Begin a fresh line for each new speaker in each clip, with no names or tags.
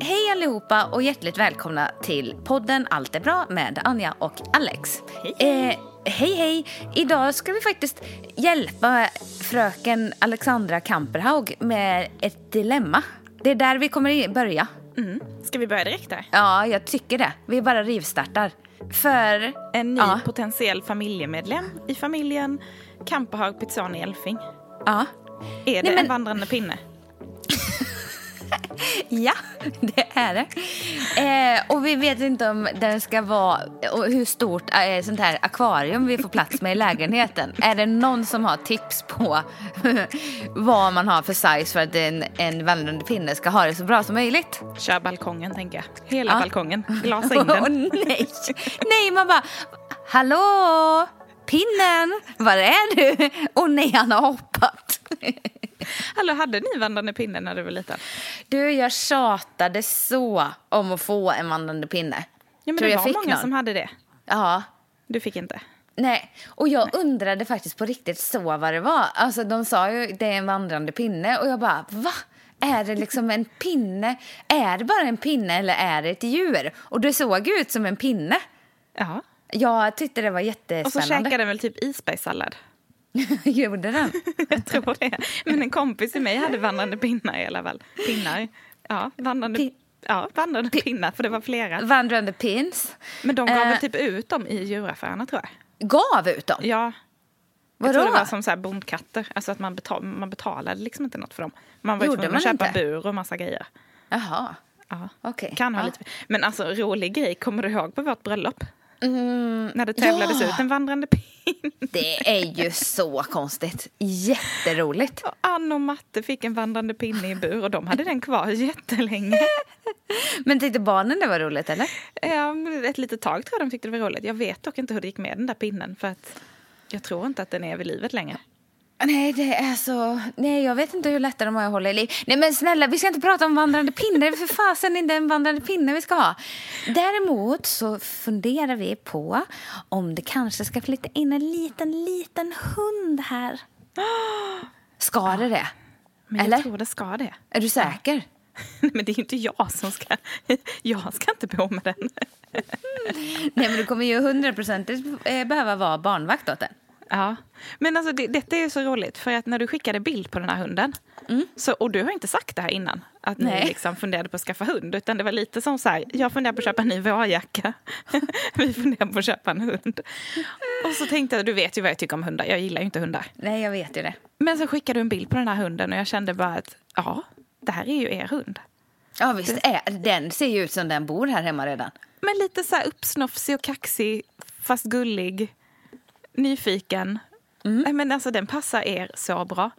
Hej allihopa och hjärtligt välkomna till podden Allt är bra med Anja och Alex. Hej eh, hej. hej. Idag ska vi faktiskt hjälpa fröken Alexandra Kamperhaug med ett dilemma. Det är där vi kommer börja.
Mm. Ska vi börja direkt där?
Ja, jag tycker det. Vi bara rivstartar. För...
En ny
ja.
potentiell familjemedlem i familjen Kamperhaug Pizzani Elfing.
Ja.
Är det Nej, men... en vandrande pinne?
ja, det är det. Eh, och vi vet inte om den ska vara, och hur stort eh, sånt här akvarium vi får plats med i lägenheten. Är det någon som har tips på vad man har för size för att en, en vandrande pinne ska ha det så bra som möjligt?
Kör balkongen tänker jag. Hela ja. balkongen. Glasa in den.
oh, nej. nej, man bara, hallå? Pinnen, var är du? Och nej, han har hoppat.
Hallå, hade ni vandrande pinne när du var liten?
Du, jag tjatade så om att få en vandrande pinne.
Ja, men Tror det var många någon. som hade det.
Ja.
Du fick inte?
Nej, och jag Nej. undrade faktiskt på riktigt så vad det var. Alltså de sa ju det är en vandrande pinne och jag bara va? Är det liksom en pinne? Är det bara en pinne eller är det ett djur? Och det såg ut som en pinne.
Ja.
Jag tyckte det var jättespännande.
Och så käkade den väl typ isbergssallad?
Gjorde den?
jag tror det. Men en kompis till mig hade vandrande pinnar i alla fall. Pinnar. Ja, vandrande, ja, vandrande Pin pinnar, för det var flera.
Vandrande pins.
Men de gav uh, väl typ ut dem i djuraffärerna tror jag.
Gav ut dem?
Ja. Vadå? Jag tror det var som så här bondkatter. Alltså att man, betal man betalade liksom inte något för dem. Man var tvungen att köpa inte? bur och massa grejer.
Jaha.
Ja.
Okay.
Kan ha
ja.
lite. Men alltså rolig grej, kommer du ihåg på vårt bröllop?
Mm,
När det tävlades ja. ut en vandrande pinne.
Det är ju så konstigt. Jätteroligt.
Och Ann och Matte fick en vandrande pinne i bur och de hade den kvar jättelänge.
Men tyckte barnen det var roligt eller?
Ja, ett litet tag tror jag de tyckte det var roligt. Jag vet dock inte hur det gick med den där pinnen för att jag tror inte att den är vid livet längre.
Nej, det är så... Nej, jag vet inte hur lätt de har att hålla i liv. Nej, men snälla, vi ska inte prata om vandrande pinne. Det är för fasen inte en vandrande pinne vi ska ha. Däremot så funderar vi på om det kanske ska flytta in en liten, liten hund här. Ska det det?
Men jag Eller? tror det ska det.
Är du säker?
men det är ju inte jag som ska... Jag ska inte på med den.
Nej, men du kommer ju hundraprocentigt eh, behöva vara barnvakt åt den.
Ja, men alltså det, detta är ju så roligt för att när du skickade bild på den här hunden mm. så, och du har inte sagt det här innan att Nej. ni liksom funderade på att skaffa hund utan det var lite som så här, jag funderar på att köpa en ny vårjacka, vi funderar på att köpa en hund. Och så tänkte jag, du vet ju vad jag tycker om hundar, jag gillar ju inte hundar.
Nej, jag vet ju det.
Men så skickade du en bild på den här hunden och jag kände bara att ja, det här är ju er hund.
Ja visst, är, den ser ju ut som den bor här hemma redan.
Men lite så här uppsnofsig och kaxig fast gullig nyfiken. Mm. Men alltså den passar er så bra.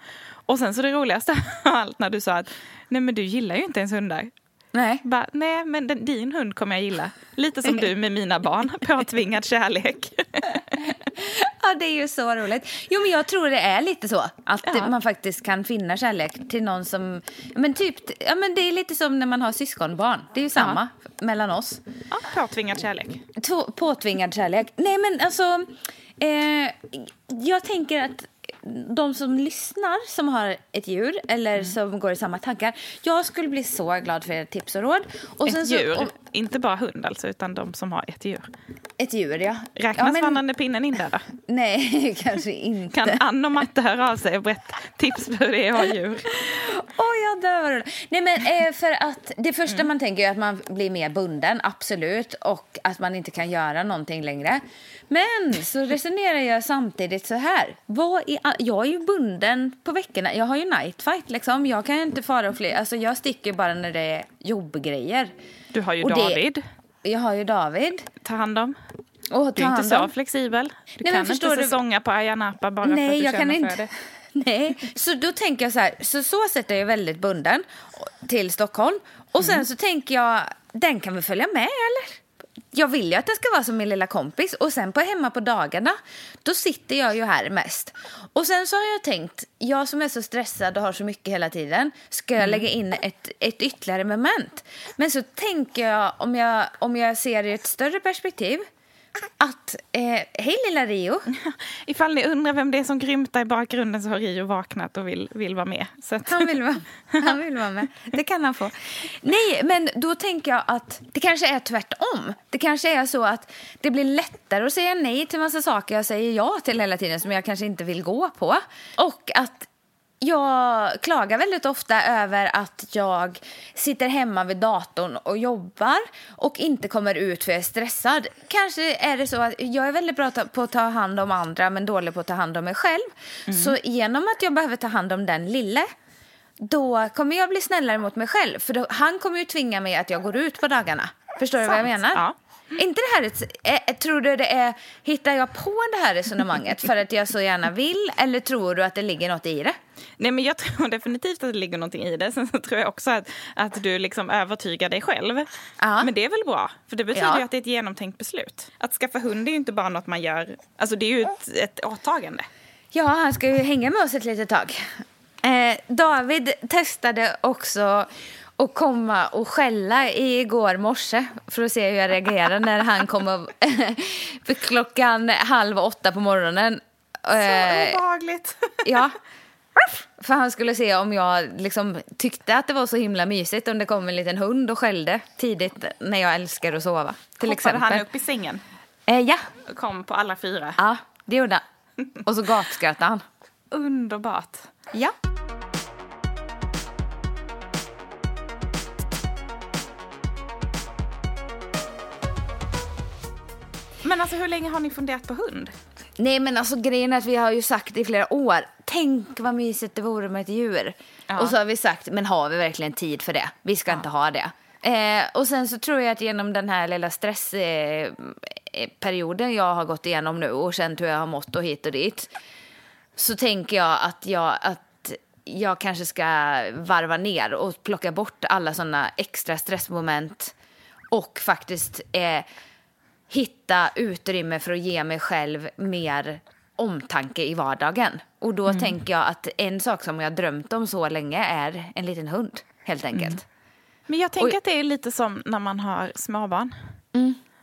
Och sen så det roligaste av allt när du sa att nej men du gillar ju inte ens hundar.
Nej.
Bara, nej men den, din hund kommer jag gilla. Lite som du med mina barn, påtvingad kärlek.
ja det är ju så roligt. Jo men jag tror det är lite så. Att ja. man faktiskt kan finna kärlek till någon som, men typ, ja men det är lite som när man har syskonbarn. Det är ju samma ja. mellan oss.
Ja, påtvingad kärlek.
T påtvingad kärlek. Nej men alltså Eh, jag tänker att de som lyssnar som har ett djur eller mm. som går i samma tankar. Jag skulle bli så glad för era tips och råd. Och
ett djur? Så, och, inte bara hund alltså, utan de som har ett djur?
Ett djur, ja.
Räknas
ja,
men... vandrande pinnen in där då?
Nej, kanske inte.
Kan Ann och Matte höra av sig och berätta tips på hur det är att ha djur?
Åh, oh, jag dör. Nej, men eh, för att det första mm. man tänker är att man blir mer bunden, absolut. Och att man inte kan göra någonting längre. Men så resonerar jag samtidigt så här. Vad är, jag är ju bunden på veckorna. Jag har ju night fight liksom. Jag kan inte fara och flyga. Alltså jag sticker bara när det är jobbgrejer.
Du har ju och David.
Det, jag har ju David.
Ta hand om.
Och
du är inte så flexibel. Du Nej, kan inte säsonga på Ayia Napa bara
Nej,
för att du
jag
känner
kan
för
inte.
det.
Nej, så då tänker jag så här, så så sätt är jag väldigt bunden till Stockholm. Och sen så tänker jag, den kan väl följa med eller? Jag vill ju att den ska vara som min lilla kompis. Och sen på hemma på dagarna, då sitter jag ju här mest. Och sen så har jag tänkt, jag som är så stressad och har så mycket hela tiden, ska jag lägga in ett, ett ytterligare moment? Men så tänker jag, om jag, om jag ser det i ett större perspektiv, att, eh, hej lilla Rio.
Ifall ni undrar vem det är som grymtar i bakgrunden så har Rio vaknat och vill, vill vara med. Att...
Han, vill vara, han vill vara med. Det kan han få. Nej, men då tänker jag att det kanske är tvärtom. Det kanske är så att det blir lättare att säga nej till massa saker jag säger ja till hela tiden som jag kanske inte vill gå på. Och att jag klagar väldigt ofta över att jag sitter hemma vid datorn och jobbar och inte kommer ut för jag är stressad. Kanske är det så att jag är väldigt bra på att ta hand om andra men dålig på att ta hand om mig själv. Så genom att jag behöver ta hand om den lille då kommer jag bli snällare mot mig själv. För då, han kommer ju tvinga mig att jag går ut på dagarna. Förstår du vad jag menar?
ja.
Är inte det här ett, eh, tror du det är, hittar jag på det här resonemanget för att jag så gärna vill eller tror du att det ligger något i det?
Nej, men jag tror definitivt att det ligger någonting i det. Sen så tror jag också att, att du liksom övertygar dig själv.
Ja.
Men det är väl bra, för det betyder
Ja.
ju att det är ett genomtänkt beslut. Att skaffa hund är ju inte bara något man gör, alltså det är ju ett, ett åtagande.
Ja, han ska ju hänga med oss ett litet tag. Eh, David testade också att komma och skälla igår morse för att se hur jag reagerar när han kom och, för klockan halv åtta på morgonen.
Så
Eh,
obehagligt.
Ja. För han skulle se om jag liksom tyckte att det var så himla mysigt om det kom en liten hund och skällde tidigt när jag älskar att sova. Till
Hoppade
exempel.
han upp i sängen
Eh, ja.
och kom på alla fyra.
ja, det gjorde han. Och så gatskrattade han.
Underbart.
Ja.
Men alltså hur länge har ni funderat på hund?
Nej men alltså grejen är att vi har ju sagt i flera år, tänk vad mysigt det vore med ett djur.
Ja.
Och så har vi sagt, men har vi verkligen tid för det? Vi ska inte ha det. Eh, och sen så tror jag att genom den här lilla stressperioden eh, perioden jag har gått igenom nu och känt hur jag har mått och hit och dit. Så tänker jag att jag, att jag kanske ska varva ner och plocka bort alla sådana extra stressmoment. Och faktiskt eh, hitta utrymme för att ge mig själv mer omtanke i vardagen. Och då tänker jag att en sak som jag drömt om så länge är en liten hund, helt enkelt.
Men jag tänker
Oj.
att det är lite som när man har småbarn.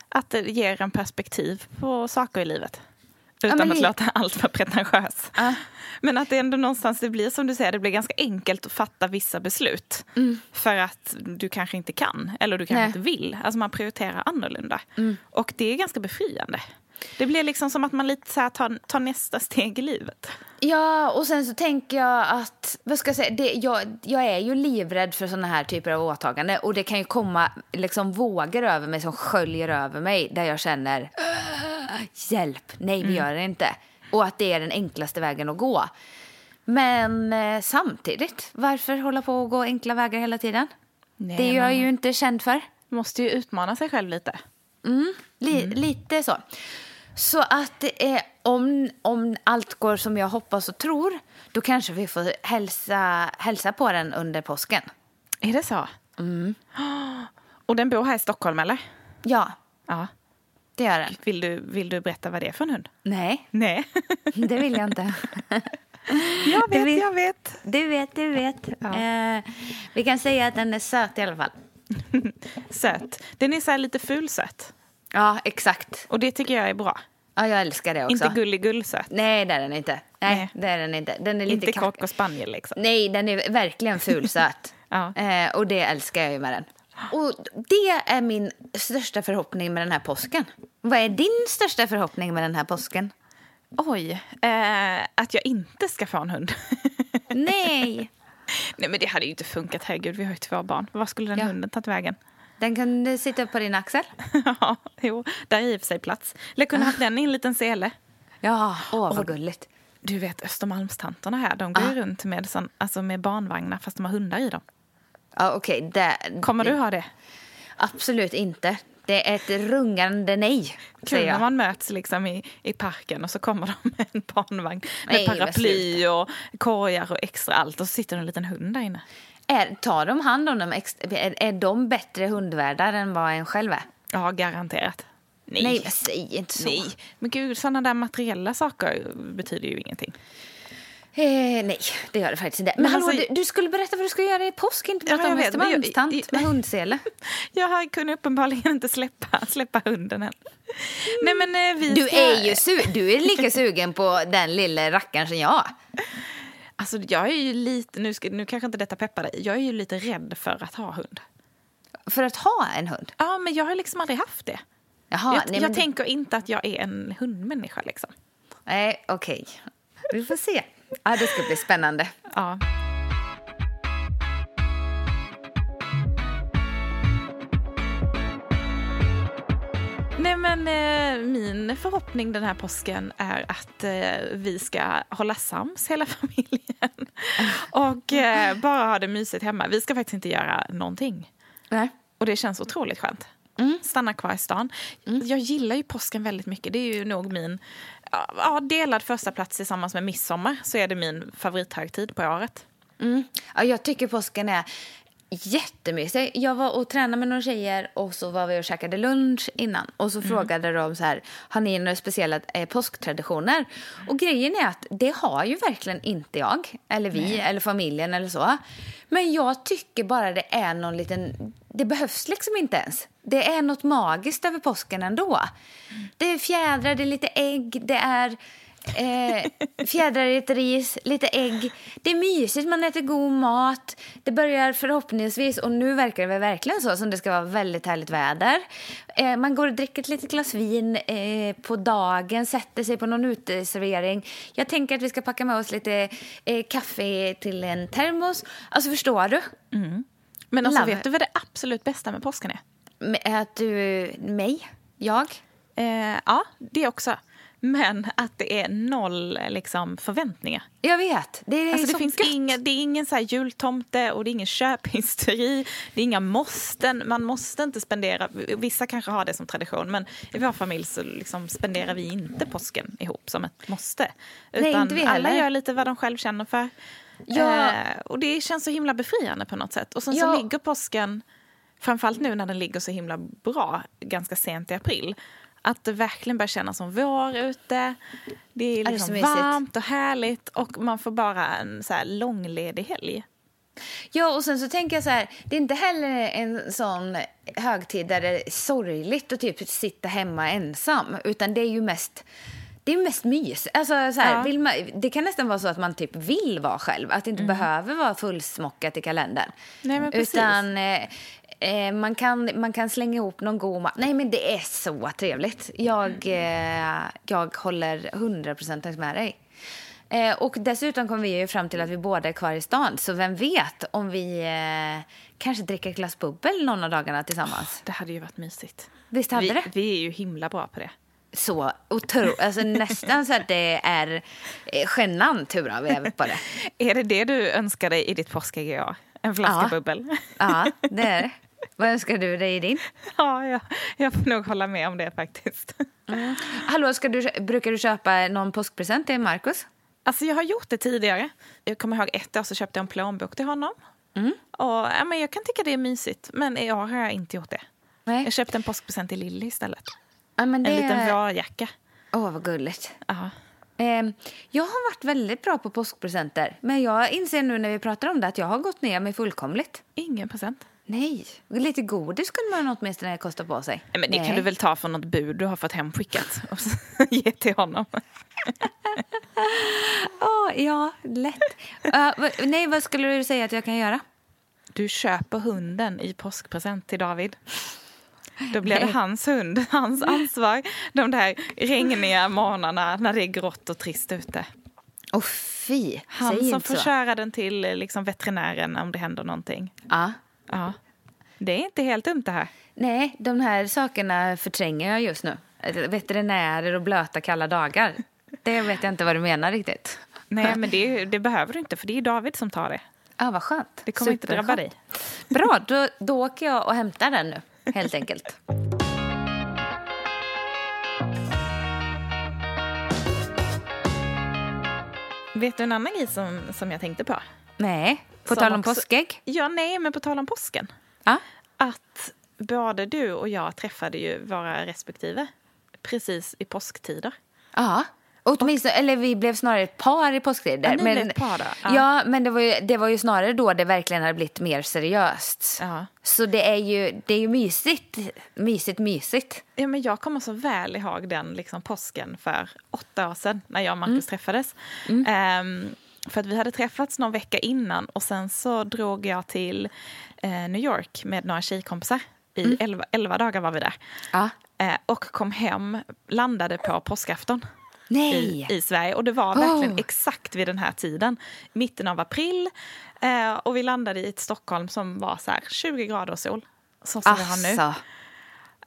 Att det ger en perspektiv på saker i livet. Utan
men
att låta allt för pretentiös.
Ja.
Men att det ändå någonstans det blir som du säger, det blir ganska enkelt att fatta vissa beslut. För att du kanske inte kan, eller du kanske
Nej.
inte vill. Alltså man prioriterar annorlunda. Och det är ganska befriande. Det blir liksom som att man lite så här tar, tar nästa steg i livet.
Ja, och sen så tänker jag att, vad ska jag säga, det, jag, jag är ju livrädd för såna här typer av åtaganden och det kan ju komma liksom vågor över mig som sköljer över mig där jag känner "Åh, hjälp, nej vi gör det inte. Och att det är den enklaste vägen att gå. Men eh, samtidigt, varför hålla på och gå enkla vägar hela tiden?
Nej,
det är jag
man-
ju inte känd för.
Måste ju utmana sig själv lite.
Li, Lite så. Så att eh, om, om allt går som jag hoppas och tror, då kanske vi får hälsa, hälsa på den under påsken.
Är det så? Och den bor här i Stockholm eller?
Ja,
Ja.
Det gör den.
Vill du, vill du berätta vad det är för en hund?
Nej,
Nej.
det vill jag inte.
jag vet,
vill-
jag vet.
Du vet, du vet.
Ja.
Eh, vi kan säga att den är söt i alla fall.
Söt. Den är så lite fulsöt.
Ja, exakt.
Och det tycker jag är bra.
Ja, jag älskar det också.
Inte gullig-gullsöt.
Nej, det är den inte. Nej,
Nej.
det är den inte. Den är lite
Inte kock och spaniel liksom.
Nej, den är verkligen fulsöt.
Ja.
eh, och det älskar jag ju med den. Och det är min största förhoppning med den här påsken. Vad är din största förhoppning med den här påsken?
Oj, eh, att jag inte ska få en hund.
Nej!
Nej men det hade ju inte funkat, herregud vi har ju två barn. Var skulle den
Ja.
hunden tagit vägen?
Den kunde sitta på din axel.
ja, jo, där är i och för sig plats. Eller kunde haft den i en liten sele.
Ja, åh vad gulligt.
Du vet Östermalmstanterna här, de går ju runt med, sån, alltså med barnvagnar fast de har hundar i dem.
Ja, okej. det-
Kommer du ha det?
Absolut inte. Det är ett rungande nej,
Kul när man möts liksom i, i parken och så kommer de med en barnvagn med
Nej,
paraply och korgar och extra allt och så sitter det en liten hund där inne.
Är, tar de hand om dem? Är, är de bättre hundvärdar än vad en själv är?
Ja, garanterat. Nej,
Nej, men säg inte så.
Nej. Men gud, sådana där materiella saker betyder ju ingenting.
Eh, nej, det gör det faktiskt inte. Men,
Men
hallå,
alltså-
du, du skulle berätta vad du ska göra i påsk, inte
Ja,
prata om Östermalmstant med hundsele.
Jag kunde uppenbarligen inte släppa, släppa hunden än. Nej, men eh, vi
Du
ska...
är ju su- du är lika sugen på den lilla rackaren som jag.
Alltså, jag är ju lite... Nu, ska, nu kanske inte detta peppar dig. Jag är ju lite rädd för att ha hund.
För att ha en hund.
Ja, men jag har liksom aldrig haft det.
Jaha,
jag
nej,
jag
men,
tänker inte att jag är en hundmänniska. Liksom.
Nej, okej. Vi får se. Ja, det ska bli spännande.
Ja. Nej, men eh, min förhoppning den här påsken är att eh, vi ska hålla sams hela familjen och eh, bara ha det mysigt hemma. Vi ska faktiskt inte göra någonting.
Nej.
Och det känns otroligt skönt. Stanna kvar i stan. Jag gillar ju påsken väldigt mycket. Det är ju nog min ja, delad första plats tillsammans med midsommar. Så är det min favorithögtid på året.
Mm. Ja, jag tycker påsken är jättemysig. Jag var och tränade med några tjejer och så var vi och käkade lunch innan. Och så frågade de så här, har ni några speciella eh, påsktraditioner? Och grejen är att det har ju verkligen inte jag, eller vi, eller familjen eller så. Men jag tycker bara det är någon liten, det behövs liksom inte ens. Det är något magiskt över påsken ändå. Det är fjädrar, det är lite ägg, det är Eh, fjädrar i ett ris, lite ägg. Det är mysigt, man äter god mat. Det börjar förhoppningsvis, och nu verkar det verkligen så, som det ska vara väldigt härligt väder. Eh, man går och dricker ett litet glas vin eh, på dagen, sätter sig på någon uteservering. Jag tänker att vi ska packa med oss lite eh, kaffe till en termos. Alltså förstår du?
Men alltså,
Love.
vet du vad det absolut bästa med påsken är?
Att du, mig, jag.
Eh, ja, det också. Men att det är noll liksom, förväntningar.
Jag vet, det är
Alltså, det, finns inga, det är ingen så här jultomte och det är ingen köphysteri. Det är inga måsten. Man måste inte spendera... Vissa kanske har det som tradition, men i vår familj så liksom spenderar vi inte påsken ihop som ett måste.
Nej,
Utan
inte vi
alla gör lite vad de själv känner för.
Ja.
Eh, och det känns så himla befriande på något sätt. Och sen
Ja.
så ligger påsken, framförallt nu när den ligger så himla bra, ganska sent i april, att det verkligen börjar kännas som vår ute. Det är
det är
liksom
mysigt.
varmt och härligt och man får bara en så här långledig helg.
Ja, och sen så tänker jag så här, det är inte heller en sån högtid där det är sorgligt att typ sitta hemma ensam, utan det är ju mest det är mest mys. Alltså, så här,
Ja.
vill man, det kan nästan vara så att man typ vill vara själv. Att det inte behöver vara fullsmockat i kalendern.
Nej.
Utan eh, eh, man, kan, man kan slänga ihop någon god mat. Nej, men det är så trevligt. Jag, eh, jag håller hundraprocentigt med dig. Eh, och dessutom kom vi ju fram till att vi båda är kvar i stan. Så vem vet om vi eh, kanske dricker ett glas bubbel någon av dagarna tillsammans.
Det hade ju varit mysigt.
Visst hade
vi,
det?
vi är ju himla bra på det.
Så otroligt. Alltså nästan så att det är eh, genant hur bra vi är på det.
Är det det du önskar dig i ditt påskägg? En flaska
Ja.
bubbel?
Ja, det är det. Vad önskar du dig i din?
ja, jag, jag får nog hålla med om det faktiskt.
Hallå, ska du, brukar du köpa någon påskpresent till Markus?
Alltså jag har gjort det tidigare. Jag kommer ihåg ett år så köpte jag en plånbok till honom. Och, ja, men jag kan tycka det är mysigt, men i år har jag inte gjort det.
Nej.
Jag köpte en påskpresent till Lilly istället.
Ja, det...
En liten vårjacka.
Åh, vad gulligt.
Ja.
Ehm, jag har varit väldigt bra på påskpresenter. Men jag inser nu när vi pratar om det att jag har gått ner mig fullkomligt.
Ingen present.
Nej, lite godis skulle man åtminstone kosta på sig.
Nej, men det kan du väl ta från något bud du har fått hemskickat och ge till honom.
Åh, ja, lätt. Uh, nej, vad skulle du säga att jag kan göra?
Du köper hunden i påskpresent till David. Då blir det
Nej.
hans hund, hans ansvar. De där regniga morgnarna när det är grått och trist ute.
Åh, fy.
Han som får
så.
köra den till liksom, veterinären om det händer någonting.
Ja.
Ja. Det är inte helt dumt det här.
Nej, de här sakerna förtränger jag just nu. Veterinärer och blöta kalla dagar. Det vet jag inte vad du menar riktigt.
Nej, men det, det behöver du inte, för det är David som tar det.
Ja, ah, vad skönt.
Det kommer Superskönt. inte drabba dig.
Bra, då, då åker jag och hämtar den nu, helt enkelt.
Vet du en annan grej som, som jag tänkte på?
Nej på tal om
också-
påskägg.
Ja, nej, men på tal om påsken.
Ja.
Att både du och jag träffade ju våra respektive precis i påsktider.
Ja. Åtminstone, eller vi blev snarare ett par i påsktider.
Ja,
men,
par
Ja,
ja.
men det var, ju, det var ju snarare då det verkligen hade blivit mer seriöst.
Ja.
Så det är ju, det är ju mysigt. Mysigt, mysigt.
Ja, men jag kommer så väl ihåg den liksom, påsken för åtta år sedan när jag och Marcus träffades. Ehm, för att vi hade träffats någon vecka innan och sen så drog jag till eh, New York med några tjejkompisar. I elva, elva dagar var vi där.
Ja.
Eh, och kom hem, landade på påskafton. I, i Sverige. Och det var verkligen
Oh.
exakt vid den här tiden, mitten av april. Eh, och vi landade i ett Stockholm som var så här 20 grader och sol. Så som vi har nu.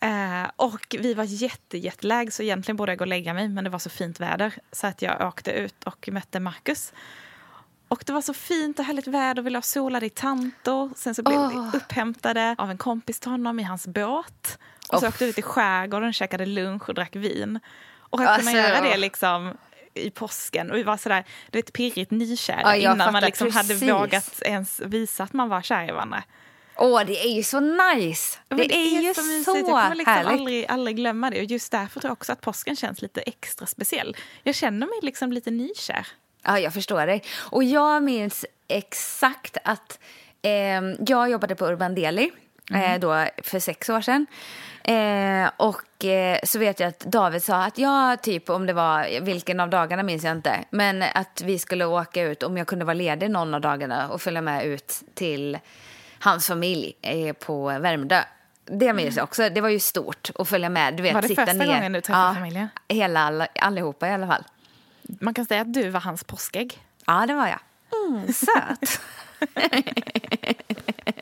Eh, och vi var jätte, jätteläg så egentligen borde jag gå och lägga mig men det var så fint väder så att jag åkte ut och mötte Marcus. Och det var så fint och härligt väder, vi låg och solade i Tanto. Sen så blev
Åh.
vi upphämtade av en kompis till honom i hans båt. Och så
Oh.
åkte vi ut i skärgården, käkade lunch och drack vin. Och att
Alltså,
kunna göra det liksom i påsken. Och vi var sådär, du vet pirrigt nykära
Ja,
innan man liksom hade vågat ens visa att man var kär i varandra.
Åh, det är ju så nice!
Men
Det, är, ju så,
mysigt. Jag kommer liksom
härligt.
aldrig, aldrig glömma det. Och just därför tror jag också att påsken känns lite extra speciell. Jag känner mig liksom lite nykär.
Ja, jag förstår dig. Och jag minns exakt att ehm, jag jobbade på Urban Deli eh, då för sex år sedan. Eh, och eh, så vet jag att David sa att ja, typ om det var, vilken av dagarna minns jag inte, men att vi skulle åka ut, om jag kunde vara ledig någon av dagarna och följa med ut till hans familj eh, på Värmdö. Det minns jag också. Det var ju stort att följa med. Du vet,
Var det
sitta
första
ner.
gången du träffade familjen?
Hela, alla, allihopa i alla fall.
Man kan säga att du var hans påskägg.
Ja, det var jag. Mm, söt.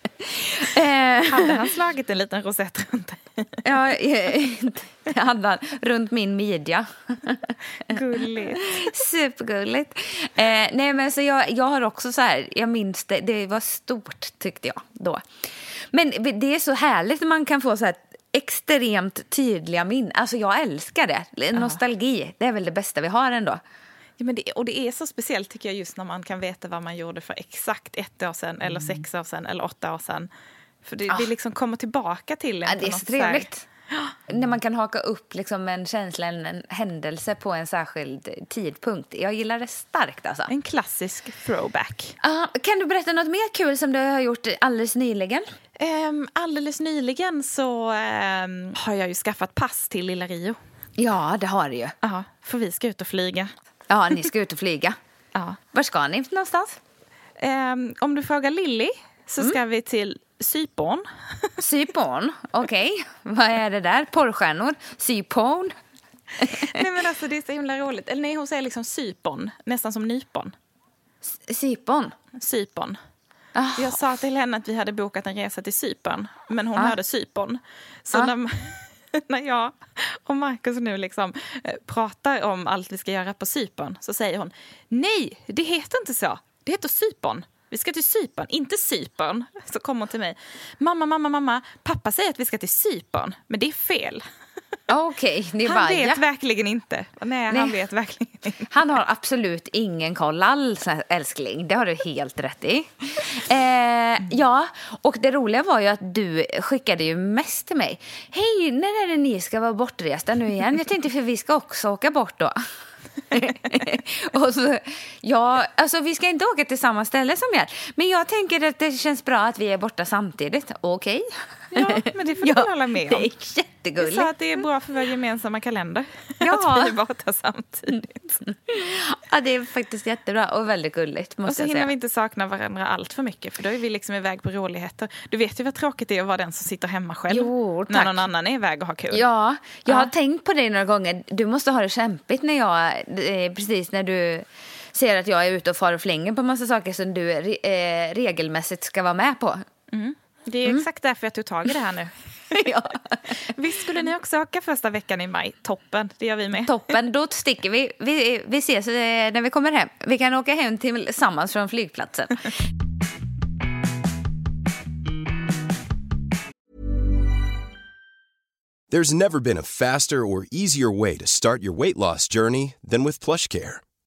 eh,
Hade han slagit en liten rosett runt dig?
ja, eh, det hade han runt min midja.
Gulligt.
Supergulligt. Eh, nej, men så jag, jag har också så här, jag minns det, det var stort tyckte jag då. Men det är så härligt när man kan få så här extremt tydliga minnen. Alltså jag älskar det. Nostalgi, det är väl det bästa vi har ändå.
Ja, men det, och det är så speciellt tycker jag just när man kan veta vad man gjorde för exakt ett år sedan, eller sex år sedan, eller åtta år sedan. För det, det liksom kommer tillbaka till en
Ja, det är så trevligt. När man kan haka upp liksom en känsla, en, händelse på en särskild tidpunkt. Jag gillar det starkt alltså.
En klassisk throwback.
Ja, kan du berätta något mer kul som du har gjort alldeles nyligen?
Um, alldeles nyligen så ehm, har jag ju skaffat pass till Lilla Rio.
Ja, det har du ju.
Ja, för vi ska ut och flyga.
Ja, ni ska ut och flyga.
Ja.
Var ska ni någonstans?
Ehm, om du frågar Lilly så ska vi till Cypern.
Cypern, okej. Vad är det där? Porrstjärnor? Cypern?
nej men alltså det är så himla roligt. Eller nej, hon säger liksom Cypern, nästan som nypon.
Cypern?
Cypern.
Ah.
Jag sa till henne att vi hade bokat en resa till Cypern, men hon
Ah.
hörde Cypern. Så
Ah.
när, när jag och Markus nu liksom eh, pratar om allt vi ska göra på Cypern så säger hon nej, det heter inte så. Det heter Cypern. Vi ska till Cypern, inte Cypern. Så kommer hon till mig. Mamma, mamma, mamma, pappa säger att vi ska till Cypern, men det är fel.
Okej, är
Han
bara,
vet
ja.
verkligen inte. Nej,
Nej.
han vet verkligen inte.
Han har absolut ingen koll alls, älskling. Det har du helt rätt i. Eh, ja, och det roliga var ju att du skickade ju mest till mig. Hej, när är det ni ska vara bortresta nu igen? Jag tänkte för vi ska också åka bort då. och så, ja, alltså vi ska inte åka till samma ställe som er. Men jag tänker att det känns bra att vi är borta samtidigt. Okej?
Ja, men det får du hålla med om.
Det är jättegulligt.
sa att det är bra för vår gemensamma kalender.
Ja.
Att vi är borta samtidigt.
Ja, det är faktiskt jättebra och väldigt gulligt. Måste
Och så
jag
hinner
säga.
vi inte sakna varandra allt för mycket för då är vi liksom iväg på roligheter. Du vet ju vad tråkigt det är att vara den som sitter hemma själv.
Jo,
när någon annan är iväg och har kul.
Ja, jag har
Ja.
tänkt på dig några gånger. Du måste ha det kämpigt när jag, eh, precis när du ser att jag är ute och far och flänger på massa saker som du eh, regelmässigt ska vara med på.
Det är exakt därför jag tog tag i det här nu.
ja.
Visst skulle ni också åka första veckan i maj? Toppen, det gör vi med.
Toppen, då sticker vi. vi. Vi ses eh, när vi kommer hem. Vi kan åka hem tillsammans från flygplatsen.
There's never been a faster or easier way to start your weight loss journey than with PlushCare.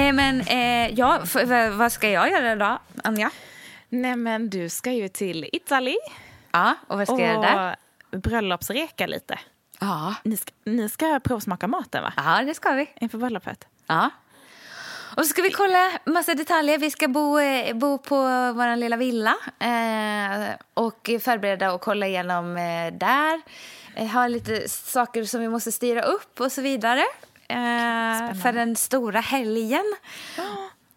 Eh, men eh, ja, för, vad ska jag göra då, Anja?
Nej men du ska ju till Italy.
Ja, och vad ska jag göra där?
Och bröllopsreka lite.
Ja.
Ni ska, ni ska provsmaka maten va?
ja, det ska vi.
Inför bröllopet.
Ja. Och så ska vi kolla massa detaljer. Vi ska bo, eh, bo på vår lilla villa eh, och förbereda och kolla igenom eh, där. Eh, ha lite saker som vi måste styra upp och så vidare eh, för den stora helgen.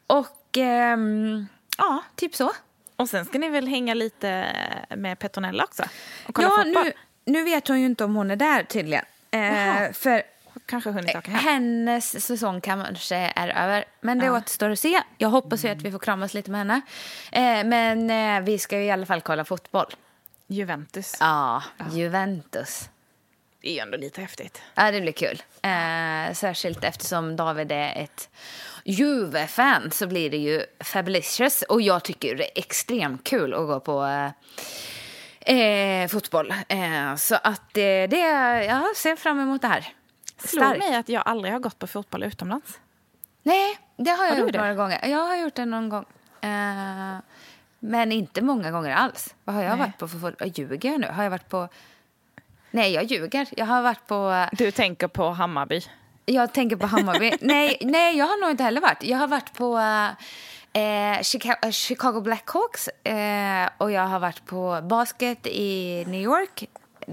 Och ehm, ja, typ så.
Och sen ska ni väl hänga lite med Petronella också? Och kolla
Ja,
fotboll?
nu, nu vet hon ju inte om hon är där tydligen. Eh, för
Kanske hunnit åka hem.
hennes säsong kanske är över. Men det återstår att se. Jag hoppas ju att vi får kramas lite med henne. Eh, men eh, vi ska ju i alla fall kolla fotboll.
Juventus.
Ja, Juventus.
Det är ju ändå lite häftigt.
Ja, det blir kul. Eh, särskilt eftersom David är ett Juve-fan så blir det ju fabulous. Och jag tycker det är extremt kul att gå på eh, eh, fotboll. Eh, så att eh, det, jag ser fram emot det här.
Slår mig att jag aldrig har gått på fotboll utomlands.
Nej, det har jag
Har
gjort
det?
några gånger. Jag har gjort det någon gång. Eh, men inte många gånger alls. Vad har jag
Nej.
varit på för fotboll? Ljuger jag nu? Har jag varit på... Nej, jag ljuger. Jag har varit på...
Du tänker på Hammarby.
Jag tänker på Hammarby. nej, nej, jag har nog inte heller varit. Jag har varit på eh, Chicago, Chicago Blackhawks eh, och jag har varit på basket i New York,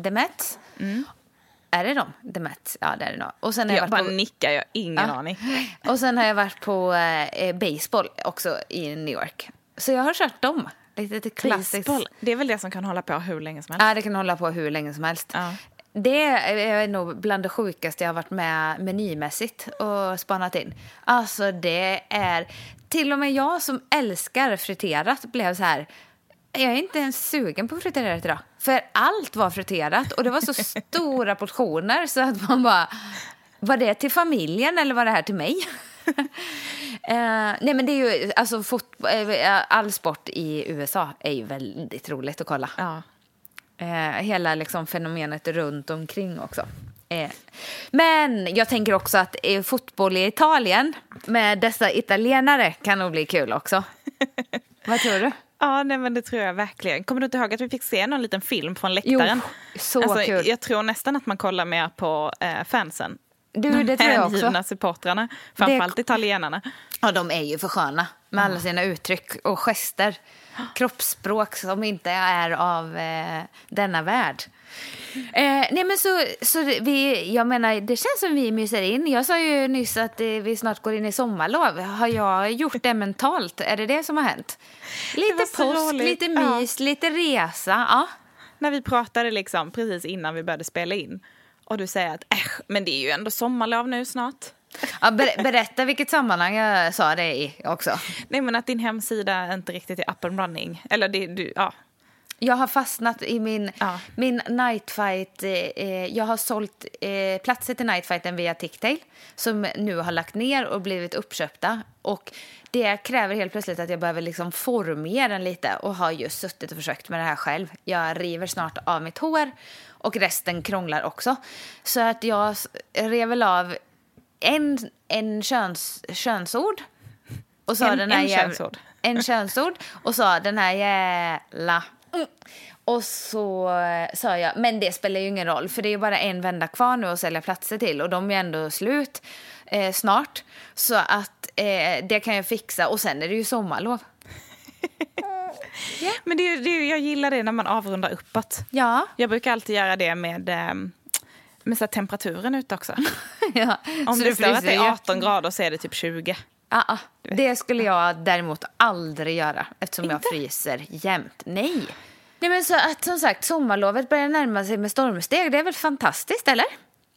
The Mets. Är det de? The Mets? Ja, det är det nog. Och sen har jag,
Jag
varit
bara
på...
nickar, jag har ingen
Ja.
aning.
Och sen har jag varit på eh, baseball också i New York. Så jag har kört dem. Lite, lite klassiskt.
Baseball, det är väl det som kan hålla på hur länge som helst.
Ja, det kan hålla på hur länge som helst.
Ja.
Det är nog bland det sjukaste jag har varit med menymässigt och spanat in. Alltså det är... Till och med jag som älskar friterat blev så här... Jag är inte ens sugen på friterat idag. För allt var friterat och det var så stora portioner så att man bara... Var det till familjen eller var det här till mig? eh, nej men det är ju, alltså fot, eh, all sport i USA är ju väldigt roligt att kolla.
Ja.
Eh, hela liksom fenomenet runt omkring också. Eh, men jag tänker också att eh, fotboll i Italien med dessa italienare kan nog bli kul också. Vad tror du?
Ja, nej, men det tror jag verkligen. Kommer du inte ihåg att vi fick se någon liten film från läktaren?
så
alltså,
kul.
Jag tror nästan att man kollar mer på eh, fansen.
Du, det tror jag också.
Hängivna supportrarna, framförallt italienarna.
Ja, de är ju för sköna med alla sina uttryck och gester. Kroppsspråk som inte är av eh, denna värld. Eh, nej men så, så vi, jag menar, det känns som vi myser in. Jag sa ju nyss att eh, vi snart går in i sommarlov. Har jag gjort det mentalt? Är det det som har hänt? Lite påsk, lite
Ja.
mys, lite resa. Ja.
När vi pratade liksom precis innan vi började spela in. Och du säger att äsch, men det är ju ändå sommarlov nu snart.
Ja, ber, berätta vilket sammanhang jag sa det i också.
Nej men att din hemsida inte riktigt är up and running. Eller det, du, ja.
Jag har fastnat i min,
Ja.
min nightfight. Eh, eh, jag har sålt eh, platser till nightfighten via Ticktail som nu har lagt ner och blivit uppköpta. Och det kräver helt plötsligt att jag behöver liksom formera den lite och har just suttit och försökt med det här själv. Jag river snart av mitt hår och resten krånglar också. Så att jag rev väl av en, en köns, könsord och sa
En-
den här
en könsord.
en könsord och sa den här jävla... Mm. Och så eh, sa jag, men det spelar ju ingen roll för det är ju bara en vända kvar nu att sälja platser till och de är ändå slut. eh, snart. Så att eh, det kan jag fixa. Och sen är det ju sommarlov.
Men det, det, jag gillar det när man avrundar uppåt.
Ja.
Jag brukar alltid göra det med, ehm, med så temperaturen ute också.
ja.
Om
Så
det
du
står att det är 18 grader så är det typ 20.
Ja, ja. det skulle jag däremot aldrig göra eftersom jag fryser jämt. Nej. Nej men så att som sagt sommarlovet börjar närma sig med stormsteg. Det är väl fantastiskt eller?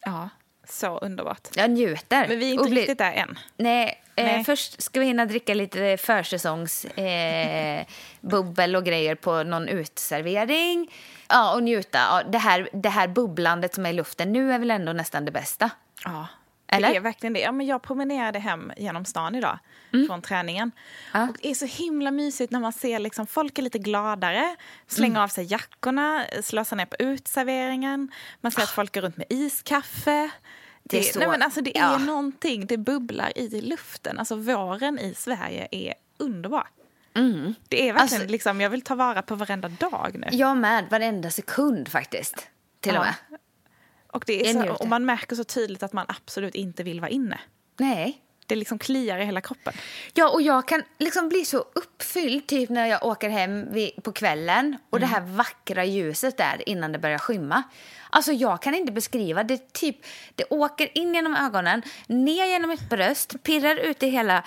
Ja, så underbart.
Jag njuter.
Men vi är inte
blir-
riktigt där än.
Nej, eh,
Nej.
först ska vi hinna dricka lite försäsongs eh, och grejer på någon utservering. Ja, och njuta. Ja, det, här, det här bubblandet som är i luften nu är väl ändå nästan det bästa.
Ja,
Eller?
det är verkligen det. Ja, men jag promenerade hem genom stan idag från träningen.
Ja.
Och det är så himla mysigt när man ser liksom, folk är lite gladare, slänger av sig jackorna, slösar ner på utserveringen. Man ser att folk går runt med iskaffe.
Det är
Det,
så-
nej, men alltså, det är
ja.
någonting, det bubblar i luften. Alltså våren i Sverige är underbar. Det är verkligen
Alltså-
liksom, jag vill ta vara på varenda dag nu.
Jag med, varenda sekund faktiskt. Till och
Ja.
med.
Och, det är så, och man märker så tydligt att man absolut inte vill vara inne.
Nej.
Det liksom kliar i hela kroppen.
Ja, och jag kan liksom bli så uppfylld typ när jag åker hem vid, på kvällen och det här vackra ljuset där innan det börjar skymma. Alltså jag kan inte beskriva det. Typ, det åker in genom ögonen, ner genom mitt bröst, pirrar ut i hela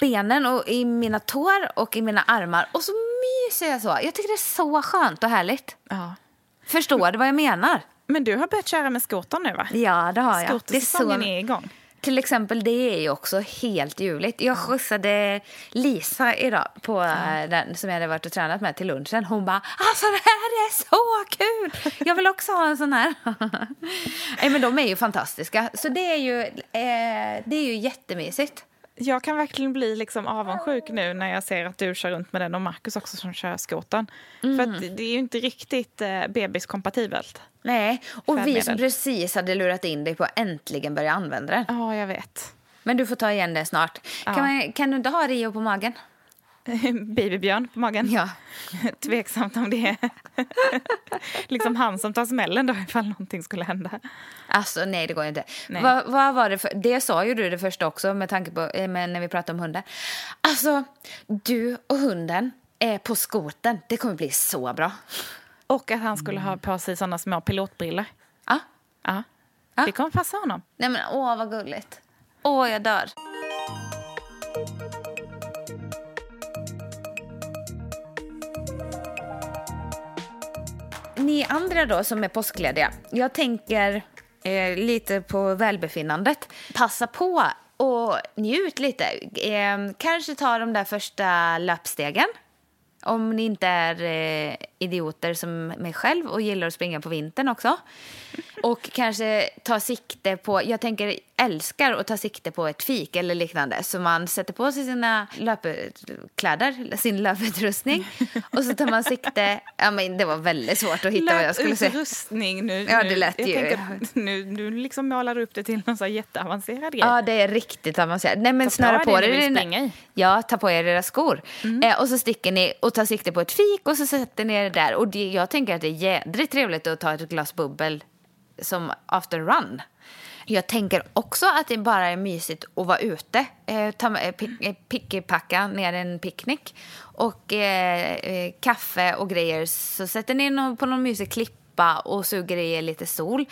benen och i mina tår och i mina armar. Och så myser jag så. Jag tycker det är så skönt och härligt.
Ja.
Förstår du vad jag menar?
Men du har börjat köra med skotern nu va?
Ja, det har jag. Det är
Skotersäsongen
så...
är igång.
Till exempel, det är ju också helt ljuvligt. Jag skjutsade Lisa idag, på eh, den som jag hade varit och tränat med, till lunchen. Hon bara, alltså det här är så kul! Jag vill också ha en sån här. Nej, men de är ju fantastiska. Så det är ju, eh, det är ju jättemysigt.
Jag kan verkligen bli liksom avundsjuk nu när jag ser att du kör runt med den och Marcus också som kör skotern. För
Mm.
att det är ju inte riktigt eh, bebis-kompatibelt.
Nej, och vi som precis hade lurat in dig på att äntligen börja använda den.
Ja, jag vet.
Men du får ta igen det snart.
Ja.
Kan, man, kan du inte ha Rio på magen?
Babybjörn på magen.
Ja.
Tveksamt om det är liksom han som tar smällen då ifall någonting skulle hända.
Alltså nej, det går inte. Vad, vad var det för, det sa ju du det första också med tanke på eh, men när vi pratade om hundar. Alltså, du och hunden är på skoten. Det kommer bli så bra.
Och att han skulle ha på sig såna små pilotbriller.
Ja.
Ja.
Ja.
Det kommer passa honom.
Nej men åh vad gulligt. Åh, jag dör. Ni andra då som är påsklediga, jag tänker eh, lite på välbefinnandet. Passa på och njut lite. Eh, kanske ta de där första löpstegen. Om ni inte är eh, idioter som mig själv och gillar att springa på vintern också. Och kanske ta sikte på, jag tänker älskar att ta sikte på ett fik eller liknande. Så man sätter på sig sina löpkläder, sin löputrustning. Och så tar man sikte, ja men det var väldigt svårt att hitta vad jag skulle säga.
Löputrustning nu.
Ja, det lät
jag
ju-
tänker Nu, nu liksom målar du upp det till någon så jätteavancerad grej.
Ja, det är riktigt avancerat. Nej, men snöra
på dig
er dina-. Ja, ta på er era skor. Eh, och så sticker ni och tar sikte på ett fik och så sätter ni er där. Och det, jag tänker att det är jädrigt trevligt att ta ett glas bubbel som after run. Jag tänker också att det bara är mysigt att vara ute. Eh, ta, eh, eh, pickepacka ner en picknick och eh, eh, kaffe och grejer. Så sätter ni någon, på någon mysig klippa och suger i er lite sol.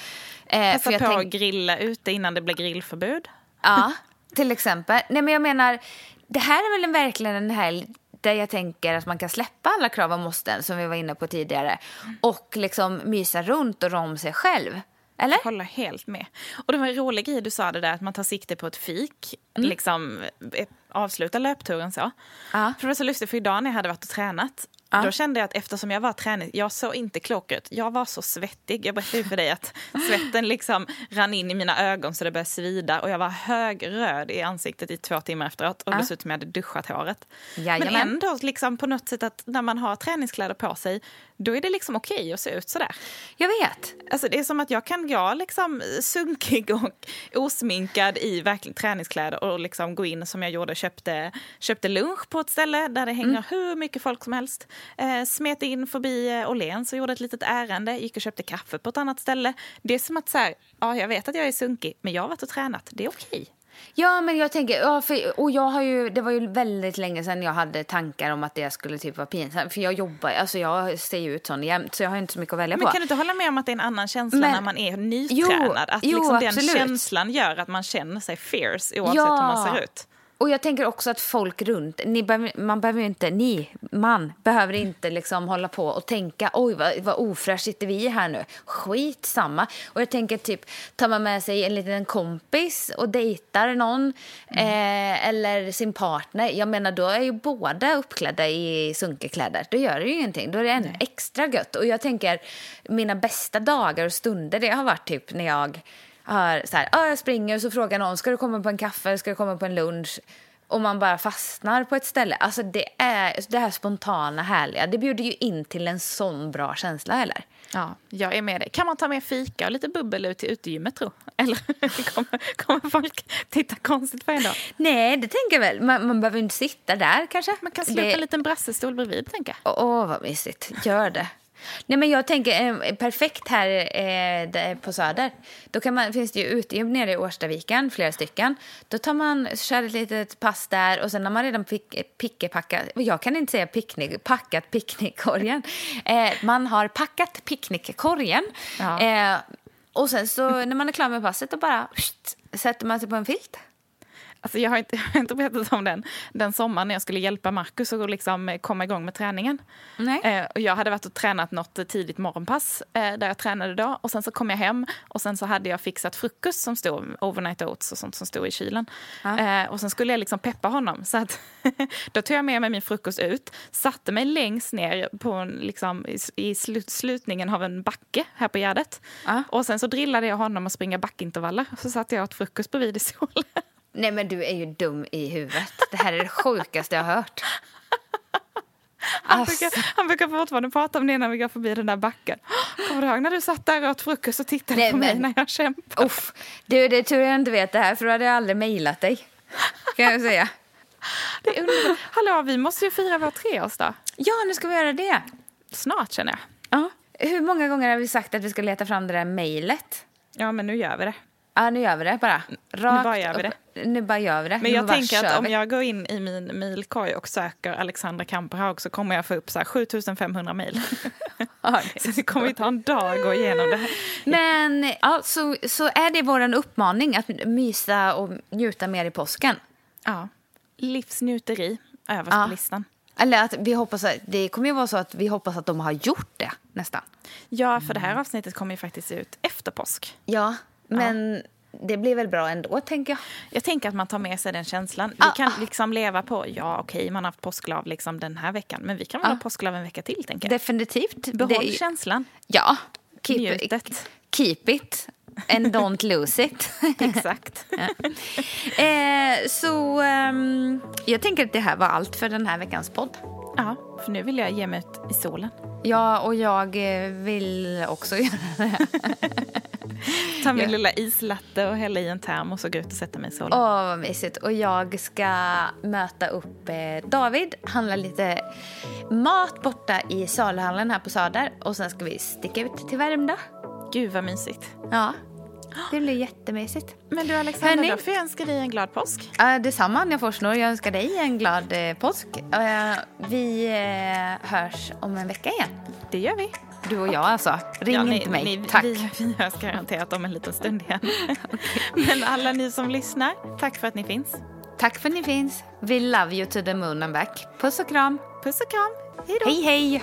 Eh,
Passa på
tänk-
att grilla ute innan det blir grillförbud.
Ja, till exempel. Nej, men jag menar, det här är väl en- verkligen en helg där jag tänker att man kan släppa alla krav och måsten som vi var inne på tidigare och liksom mysa runt och rå om sig själv. Eller?
Jag håller helt med. Och det var en rolig grej du sa det där att man tar sikte på ett fik. Liksom eh, avsluta löpturen så.
Ja.
För det var så lustigt för idag när jag hade varit och tränat.
Ja.
Då kände jag att eftersom jag var träning, jag såg inte klok ut. Jag var så svettig. Jag berättade ju för dig att svetten liksom rann in i mina ögon så det började svida. Och jag var högröd i ansiktet i två timmar efteråt. Och såg ut som jag hade duschat håret.
Jajamän.
Men ändå liksom på något sätt att när man har träningskläder på sig, då är det liksom okej att se ut sådär.
Jag vet.
Alltså det är som att jag kan gå liksom sunkig och osminkad i verkligen träningskläder och liksom gå in som jag gjorde. Köpte, köpte lunch på ett ställe där det hänger
Mm.
hur mycket folk som helst. Eh, smet in förbi eh, Åhléns och gjorde ett litet ärende. Gick och köpte kaffe på ett annat ställe. Det är som att så här, ja jag vet att jag är sunkig men jag har varit och tränat. Det är okej.
Ja, men jag tänker, ja, för, och jag har ju, det var ju väldigt länge sedan jag hade tankar om att det skulle typ vara pinsamt. För jag jobbar, alltså jag ser ju ut sån jämt, så jag har inte så mycket att välja
Men
på.
kan du inte hålla med om att det är en annan känsla
Men-
när man är nytränad?
Jo,
att
jo,
liksom den
absolut.
känslan gör att man känner sig fierce oavsett
Ja.
hur man ser ut.
Och jag tänker också att folk runt, ni man behöver inte, ni, man, behöver inte liksom hålla på och tänka oj vad, vad ofräscht sitter vi här nu. Skit samma. Och jag tänker typ, tar man med sig en liten kompis och dejtar någon eh, eller sin partner, jag menar då är ju båda uppklädda i sunkekläder. Då gör det ju ingenting, då är det ännu extra gött. Och jag tänker, mina bästa dagar och stunder det har varit typ när jag har så här, ah, jag springer och så frågar någon, ska du komma på en kaffe, ska du komma på en lunch? Och man bara fastnar på ett ställe. Alltså det är det här spontana härliga. Det bjuder ju in till en sån bra känsla eller?
Ja, jag är med dig. Kan man ta med fika och lite bubbel ut till utegymmet tro? Eller kommer, kommer folk titta konstigt på en då?
Nej, det tänker jag väl. Man, man behöver inte sitta där kanske.
Man kan slå upp
Det-
en liten brassestol bredvid tänker jag.
Åh, vad mysigt. Gör det. Nej, men jag tänker eh, perfekt här eh, på Söder. Då kan man, finns det ju utegym nere i Årstaviken, flera stycken. Då tar man, kör ett litet pass där och sen har man redan pick, pickepackat, jag kan inte säga picknick, packat picknickkorgen. Eh, man har packat picknickkorgen.
Ja.
Eh, och sen så när man är klar med passet då bara pst, sätter man sig på en filt.
Alltså jag, har inte, jag har inte berättat om den, den sommaren när jag skulle hjälpa Markus att liksom komma igång med träningen. Eh, och jag hade varit och tränat något tidigt morgonpass eh, där jag tränade då. Och sen så kom jag hem och sen så hade jag fixat frukost som stod, overnight oats och sånt som stod i kylen. Eh, och sen skulle jag liksom peppa honom. Så att då tog jag med mig min frukost ut, satte mig längst ner på en, liksom, i, i slut, slutningen av en backe här på Gärdet.
Ja.
Och sen så drillade jag honom att springa backintervaller. Så satte jag åt frukost bredvid i solen.
Nej men du är ju dum i huvudet. Det här är det sjukaste jag har hört.
Han,
Alltså.
brukar, han brukar fortfarande prata om det när vi går förbi den där backen. Kommer du ihåg när du satt där och åt frukost och tittade
Nej,
på mig
men-
när jag kämpade?
Uff, du, det är tur jag inte vet det här för då hade jag aldrig mejlat dig. Kan jag säga.
Det är underbart. Hallå, vi måste ju fira vår treårsdag.
Ja, nu ska vi göra det.
Snart känner jag.
Ja. Hur många gånger har vi sagt att vi ska leta fram det där mejlet?
Ja, men nu gör vi det.
Ja, nu gör vi det bara. Rakt
bara gör vi det.
upp. Nu bara gör vi det.
Men
Nu
jag tänker att om jag går in i min mejlkorg och söker Alexandra Kamperhaug så kommer jag få upp så här 7500 mejl.
Ja, det
så det kommer ju ta en dag att gå igenom det här.
Men ja, så, så är det vår uppmaning att mysa och njuta mer i påsken.
Ja. Livsnjuteri överst
Ja.
på listan.
Eller att vi hoppas att, det kommer ju vara så att vi hoppas att de har gjort det nästan.
Ja, för det här avsnittet kommer ju faktiskt ut efter påsk.
Ja, men det blir väl bra ändå tänker jag.
Jag tänker att man tar med sig den känslan. Vi
Ah,
kan
ah.
liksom leva på, ja okej, man har haft påsklov liksom den här veckan, men vi kan väl
Ah.
ha påsklov en vecka till, tänker jag.
Definitivt.
Behåll
Det-
känslan.
Ja, keep,
Njutet.
keep it and don't lose it.
Exakt.
eh, så ehm, jag tänker att det här var allt för den här veckans podd.
Ja, för nu vill jag ge mig ut i solen.
Ja, och jag eh, vill också göra det.
Ta min
Ja.
lilla islatte och hälla i en termos och gå ut och sätta mig i solen.
Åh, vad mysigt. Och jag ska möta upp eh, David, handla lite mat borta i saluhallen här på Söder. Och sen ska vi sticka ut till Värmdö.
Gud vad mysigt.
Ja, det blir jättemysigt.
Men du Alexandra,
Hörni.
då får jag önska dig en glad påsk.
Ja, detsamma Anja Forsnor. Jag önskar dig en glad eh, påsk. Vi eh, hörs om en vecka igen.
Det gör vi.
Du och jag alltså. Ring
Ja, ni-
inte mig.
ni-
Tack.
Vi, vi hörs garanterat om en liten stund igen. Men alla ni som lyssnar, tack för att ni finns.
Tack för att ni finns. We love you to the moon and back. Puss och kram.
Puss och kram. Hej då.
Hej, hej.